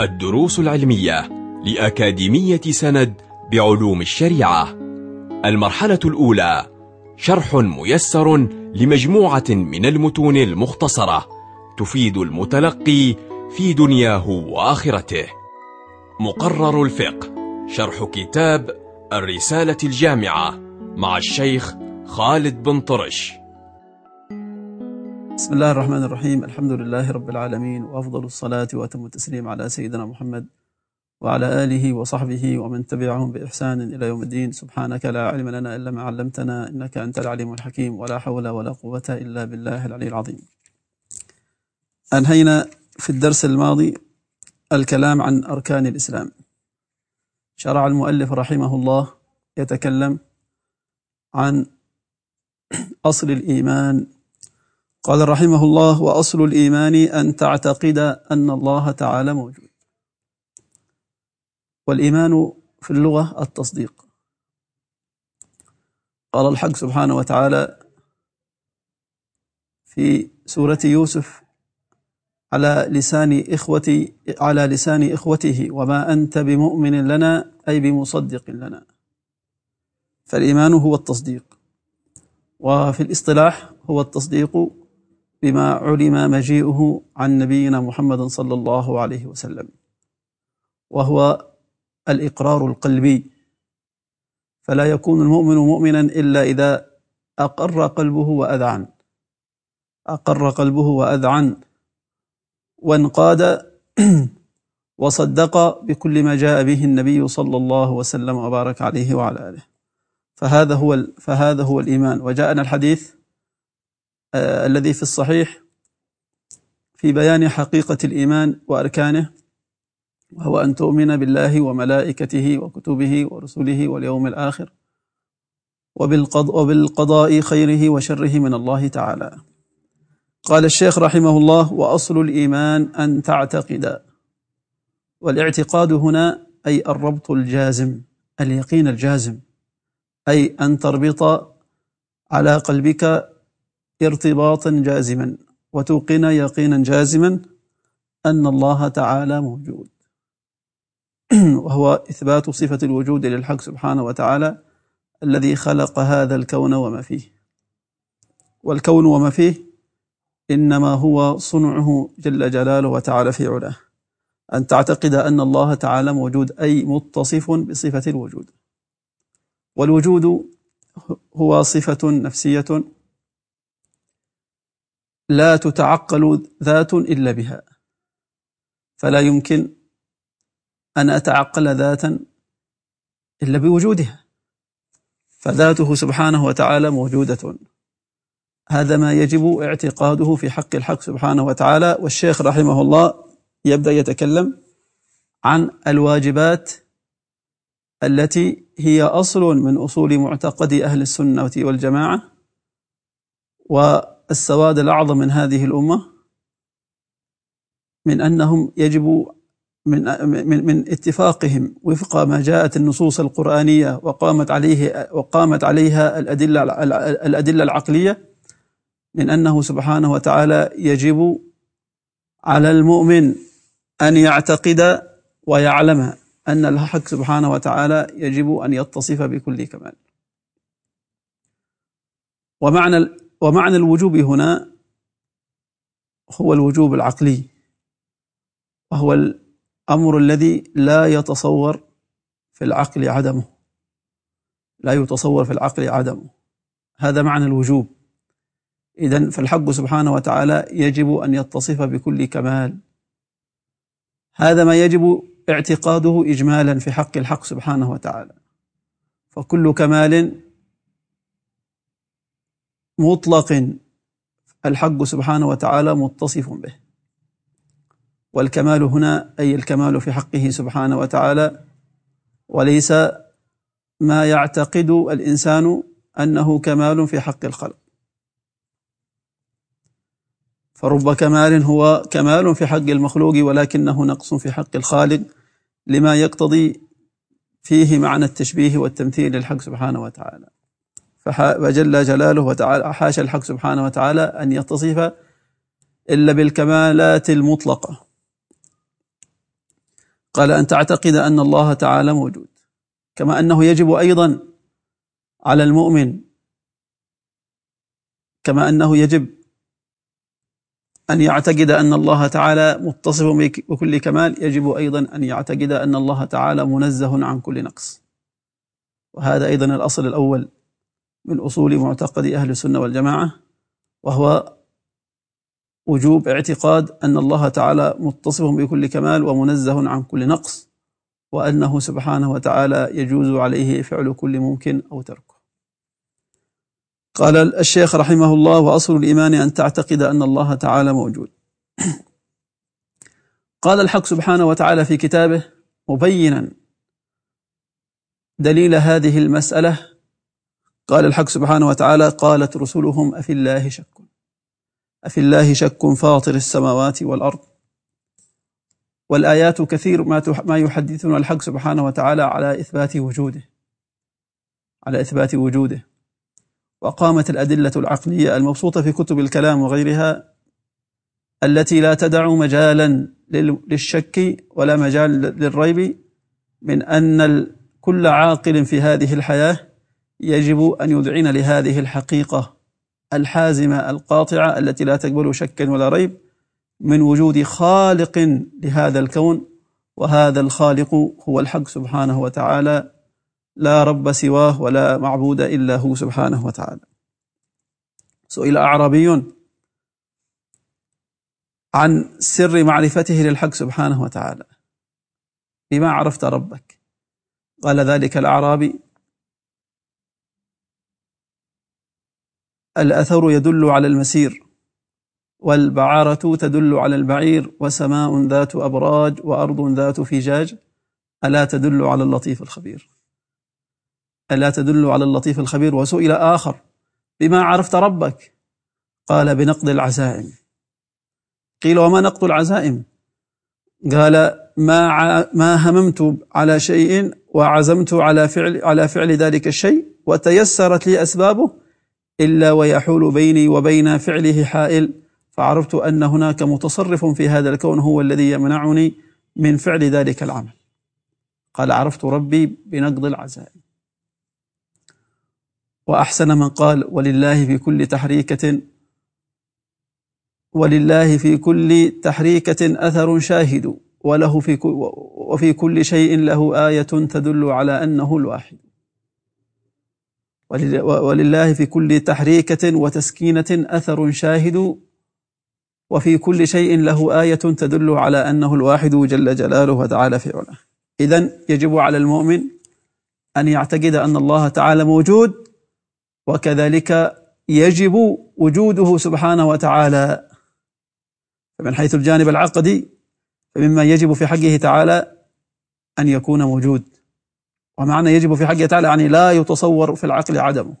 الدروس العلمية لأكاديمية سند بعلوم الشريعة. المرحلة الأولى شرح ميسر لمجموعة من المتون المختصرة تفيد المتلقي في دنياه وآخرته. مقرر الفقه شرح كتاب الرسالة الجامعة مع الشيخ خالد بن طرش. بسم الله الرحمن الرحيم. الحمد لله رب العالمين وأفضل الصلاة وأتم التسليم على سيدنا محمد وعلى آله وصحبه ومن تبعهم بإحسان إلى يوم الدين. سبحانك لا علم لنا إلا ما علمتنا إنك أنت العليم الحكيم ولا حول ولا قوة إلا بالله العلي العظيم. أنهينا في الدرس الماضي الكلام عن أركان الإسلام. شرع المؤلف رحمه الله يتكلم عن أصل الإيمان قال رحمه الله وأصل الإيمان أن تعتقد أن الله تعالى موجود. والإيمان في اللغة التصديق. قال الحق سبحانه وتعالى في سورة يوسف على لسان إخوتي على لسان إخوته وما أنت بمؤمن لنا أي بمصدق لنا. فالإيمان هو التصديق. وفي الاصطلاح هو التصديق بما علم مجيئه عن نبينا محمد صلى الله عليه وسلم وهو الإقرار القلبي. فلا يكون المؤمن مؤمنا إلا إذا أقر قلبه وأذعن. أقر قلبه وأذعن. وانقاد وصدق بكل ما جاء به النبي صلى الله وسلم وبارك عليه وعلى آله. فهذا هو فهذا هو الإيمان. وجاءنا الحديث الذي في الصحيح في بيان حقيقة الإيمان وأركانه وهو أن تؤمن بالله وملائكته وكتبه ورسله واليوم الآخر وبالقضاء خيره وشره من الله تعالى. قال الشيخ رحمه الله وأصل الإيمان أن تعتقد. والاعتقاد هنا أي الربط الجازم اليقين الجازم أي أن تربط على قلبك ارتباطا جازما. وتوقن يقينا جازما أن الله تعالى موجود. وهو إثبات صفة الوجود للحق سبحانه وتعالى الذي خلق هذا الكون وما فيه. والكون وما فيه إنما هو صنعه جل جلاله وتعالى في علاه. أن تعتقد أن الله تعالى موجود أي متصف بصفة الوجود. والوجود هو صفة نفسية لا تتعقل ذات إلا بها. فلا يمكن أن أتعقل ذاتا إلا بوجودها. فذاته سبحانه وتعالى موجودة. هذا ما يجب اعتقاده في حق الحق سبحانه وتعالى. والشيخ رحمه الله يبدأ يتكلم عن الواجبات التي هي أصل من أصول معتقد أهل السنة والجماعة. والسواد الأعظم من هذه الأمة من أنهم يجب من من من اتفاقهم وفق ما جاءت النصوص القرآنية وقامت عليه وقامت عليها الأدلة الأدلة العقلية من أنه سبحانه وتعالى يجب على المؤمن أن يعتقد ويعلم أن الحق سبحانه وتعالى يجب أن يتصف بكل كمال. ومعنى ومعنى الوجوب هنا هو الوجوب العقلي وهو الأمر الذي لا يتصور في العقل عدمه لا يتصور في العقل عدمه. هذا معنى الوجوب. إذا فالحق سبحانه وتعالى يجب أن يتصف بكل كمال. هذا ما يجب اعتقاده إجمالا في حق الحق سبحانه وتعالى. فكل كمال مطلق الحق سبحانه وتعالى متصف به. والكمال هنا أي الكمال في حقه سبحانه وتعالى وليس ما يعتقد الإنسان أنه كمال في حق الخلق. فرب كمال هو كمال في حق المخلوق ولكنه نقص في حق الخالق لما يقتضي فيه معنى التشبيه والتمثيل للحق سبحانه وتعالى. فجل جلاله وتعالى حاشا الحق سبحانه وتعالى أن يتصف إلا بالكمالات المطلقة. قال أن تعتقد أن الله تعالى موجود. كما أنه يجب أيضا على المؤمن كما أنه يجب أن يعتقد أن الله تعالى متصف بكل كمال يجب أيضا أن يعتقد أن الله تعالى منزه عن كل نقص. وهذا أيضا الأصل الأول. من أصول معتقد أهل السنة والجماعة وهو وجوب اعتقاد أن الله تعالى متصف بكل كمال ومنزه عن كل نقص وأنه سبحانه وتعالى يجوز عليه فعل كل ممكن أو تركه. قال الشيخ رحمه الله وأصل الإيمان أن تعتقد أن الله تعالى موجود. قال الحق سبحانه وتعالى في كتابه مبينا دليل هذه المسألة قال الحق سبحانه وتعالى قالت رسلهم أفي الله شك. أفي الله شك فاطر السماوات والأرض. والآيات كثير ما ما يحدثنا الحق سبحانه وتعالى على إثبات وجوده. على إثبات وجوده. وقامت الأدلة العقلية المبسوطة في كتب الكلام وغيرها التي لا تدع مجالا للشك ولا مجال للريب من أن كل عاقل في هذه الحياة يجب أن يذعن لهذه الحقيقة الحازمة القاطعة التي لا تقبل شكا ولا ريب من وجود خالق لهذا الكون وهذا الخالق هو الحق سبحانه وتعالى لا رب سواه ولا معبود إلا هو سبحانه وتعالى. سئل أعرابي عن سر معرفته للحق سبحانه وتعالى. بما عرفت ربك؟ قال ذلك الأعرابي الأثر يدل على المسير والبعارة تدل على البعير وسماء ذات أبراج وأرض ذات فجاج. ألا تدل على اللطيف الخبير. ألا تدل على اللطيف الخبير وسئل آخر بما عرفت ربك؟ قال بنقض العزائم. قيل وما نقض العزائم؟ قال ما ما هممت على شيء وعزمت على فعل على فعل ذلك الشيء وتيسرت لي أسبابه إلا ويحول بيني وبين فعله حائل فعرفت أن هناك متصرف في هذا الكون هو الذي يمنعني من فعل ذلك العمل. قال عرفت ربي بنقض العزائم وأحسن من قال ولله في كل تحريكة ولله في كل تحريكة أثر شاهد وله في وفي كل شيء له آية تدل على أنه الواحد. ولله في كل تحريكة وتسكينة أثر شاهد وفي كل شيء له آية تدل على أنه الواحد جل جلاله وتعالى في علاه. إذا يجب على المؤمن أن يعتقد أن الله تعالى موجود وكذلك يجب وجوده سبحانه وتعالى. فمن حيث الجانب العقدي فمما يجب في حقه تعالى أن يكون موجود. ومعنى يجب في حقه تعالى يعني لا يتصور في العقل عدمه.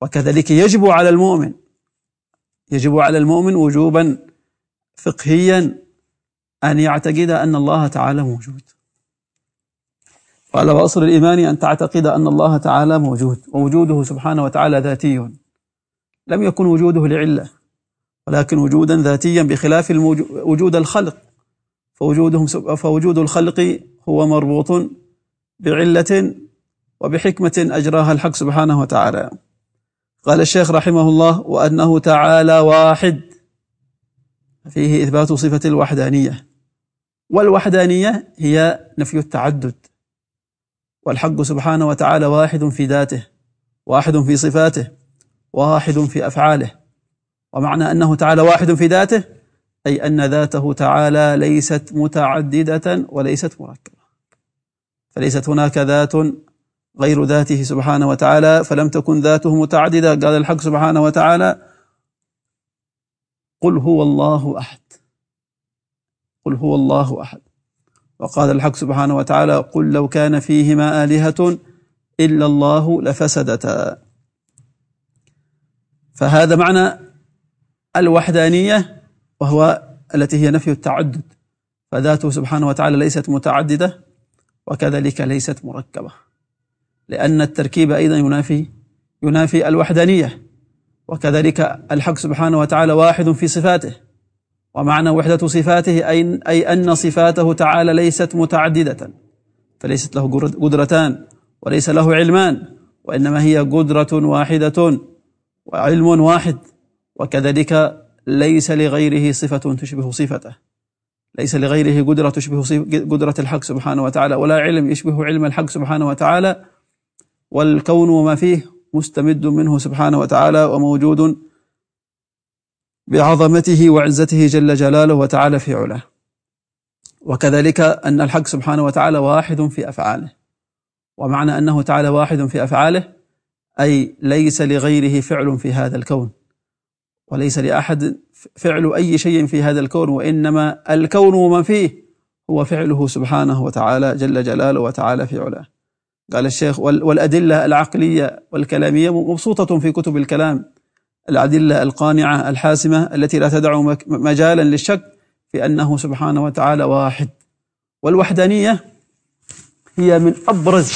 وكذلك يجب على المؤمن يجب على المؤمن وجوبا فقهيا أن يعتقد أن الله تعالى موجود. قال وأصل الإيمان أن تعتقد أن الله تعالى موجود ووجوده سبحانه وتعالى ذاتي. لم يكن وجوده لعلة ولكن وجودا ذاتيا بخلاف وجود الخلق. فوجودهم فوجود الخلق هو مربوط بعلة وبحكمة أجراها الحق سبحانه وتعالى. قال الشيخ رحمه الله وأنه تعالى واحد. فيه إثبات صفة الوحدانية. والوحدانية هي نفي التعدد. والحق سبحانه وتعالى واحد في ذاته واحد في صفاته واحد في أفعاله. ومعنى أنه تعالى واحد في ذاته أي أن ذاته تعالى ليست متعددة وليست مركبة. فليست هناك ذات غير ذاته سبحانه وتعالى فلم تكن ذاته متعددة. قال الحق سبحانه وتعالى قل هو الله أحد. قل هو الله أحد. وقال الحق سبحانه وتعالى قل لو كان فيهما آلهة إلا الله لفسدتا. فهذا معنى الوحدانية وهو التي هي نفي التعدد. فذاته سبحانه وتعالى ليست متعددة. وكذلك ليست مركبة. لأن التركيب أيضا ينافي ينافي الوحدانية. وكذلك الحق سبحانه وتعالى واحد في صفاته. ومعنى وحدة صفاته أي, أي أن صفاته تعالى ليست متعددة. فليست له قدرتان وليس له علمان وإنما هي قدرة واحدة وعلم واحد. وكذلك ليس لغيره صفة تشبه صفته. ليس لغيره قدرة تشبه قدرة الحق سبحانه وتعالى ولا علم يشبه علم الحق سبحانه وتعالى. والكون وما فيه مستمد منه سبحانه وتعالى وموجود بعظمته وعزته جل جلاله وتعالى في علاه. وكذلك أن الحق سبحانه وتعالى واحد في أفعاله. ومعنى أنه تعالى واحد في أفعاله أي ليس لغيره فعل في هذا الكون. وليس لأحد فعل أي شيء في هذا الكون وإنما الكون وما فيه هو فعله سبحانه وتعالى جل جلاله وتعالى في علاه. قال الشيخ والأدلة العقلية والكلامية مبسوطة في كتب الكلام. الأدلة القانعة الحاسمة التي لا تدع مجالا للشك في أنه سبحانه وتعالى واحد. والوحدانية هي من أبرز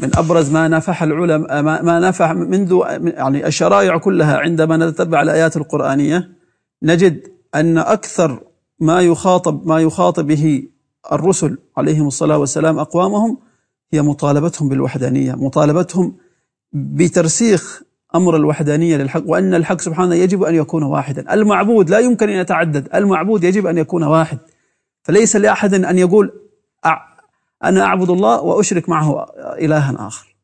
من أبرز ما نفح العلماء ما نفح منذ يعني الشرائع كلها عندما نتبع الآيات القرآنية. نجد أن أكثر ما يخاطب ما يخاطب به الرسل عليهم الصلاة والسلام أقوامهم هي مطالبتهم بالوحدانية مطالبتهم بترسيخ أمر الوحدانية للحق وأن الحق سبحانه يجب أن يكون واحدا. المعبود لا يمكن أن يتعدد المعبود يجب أن يكون واحد. فليس لأحد أن يقول أنا أعبد الله وأشرك معه إلها آخر.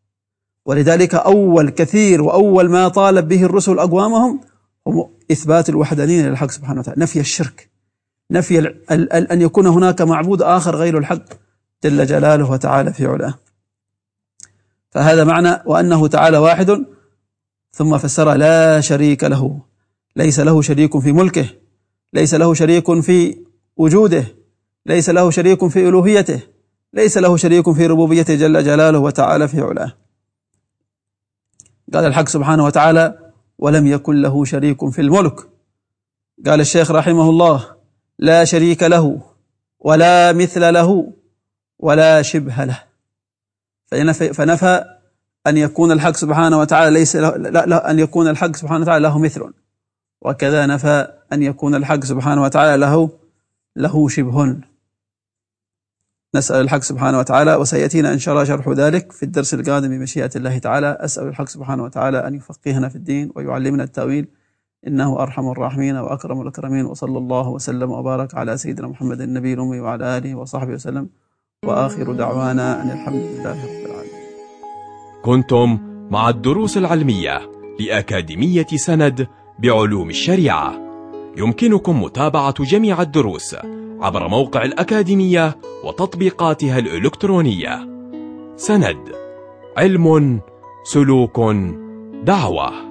ولذلك أول كثير وأول ما طالب به الرسل أقوامهم هو إثبات الوحدانية للحق سبحانه وتعالى نفي الشرك نفي أن يكون هناك معبود آخر غير الحق جل جلاله وتعالى في علاه. فهذا معنى وأنه تعالى واحد ثم فسر لا شريك له ليس له شريك في ملكه ليس له شريك في وجوده ليس له شريك في ألوهيته ليس له شريك في ربوبيته جل جلاله وتعالى في علاه. قال الحق سبحانه وتعالى ولم يكن له شريك في الملك. قال الشيخ رحمه الله لا شريك له ولا مثل له ولا شبه له. فنفى أن يكون الحق سبحانه وتعالى ليس لا, لا أن يكون الحق سبحانه وتعالى له مثل. وكذا نفى أن يكون الحق سبحانه وتعالى له له شبه. نسأل الحق سبحانه وتعالى وسيأتينا إن شاء الله شرح ذلك في الدرس القادم بمشيئة الله تعالى. أسأل الحق سبحانه وتعالى أن يفقهنا في الدين ويعلمنا التأويل. إنه أرحم الراحمين وأكرم الأكرمين وصلى الله وسلم وبارك على سيدنا محمد النبي الأمي وعلى آله وصحبه وسلم. وآخر دعوانا أن الحمد لله رب العالمين. كنتم مع الدروس العلمية لأكاديمية سند بعلوم الشريعة. يمكنكم متابعة جميع الدروس عبر موقع الأكاديمية وتطبيقاتها الإلكترونية. سند علم سلوك دعوة.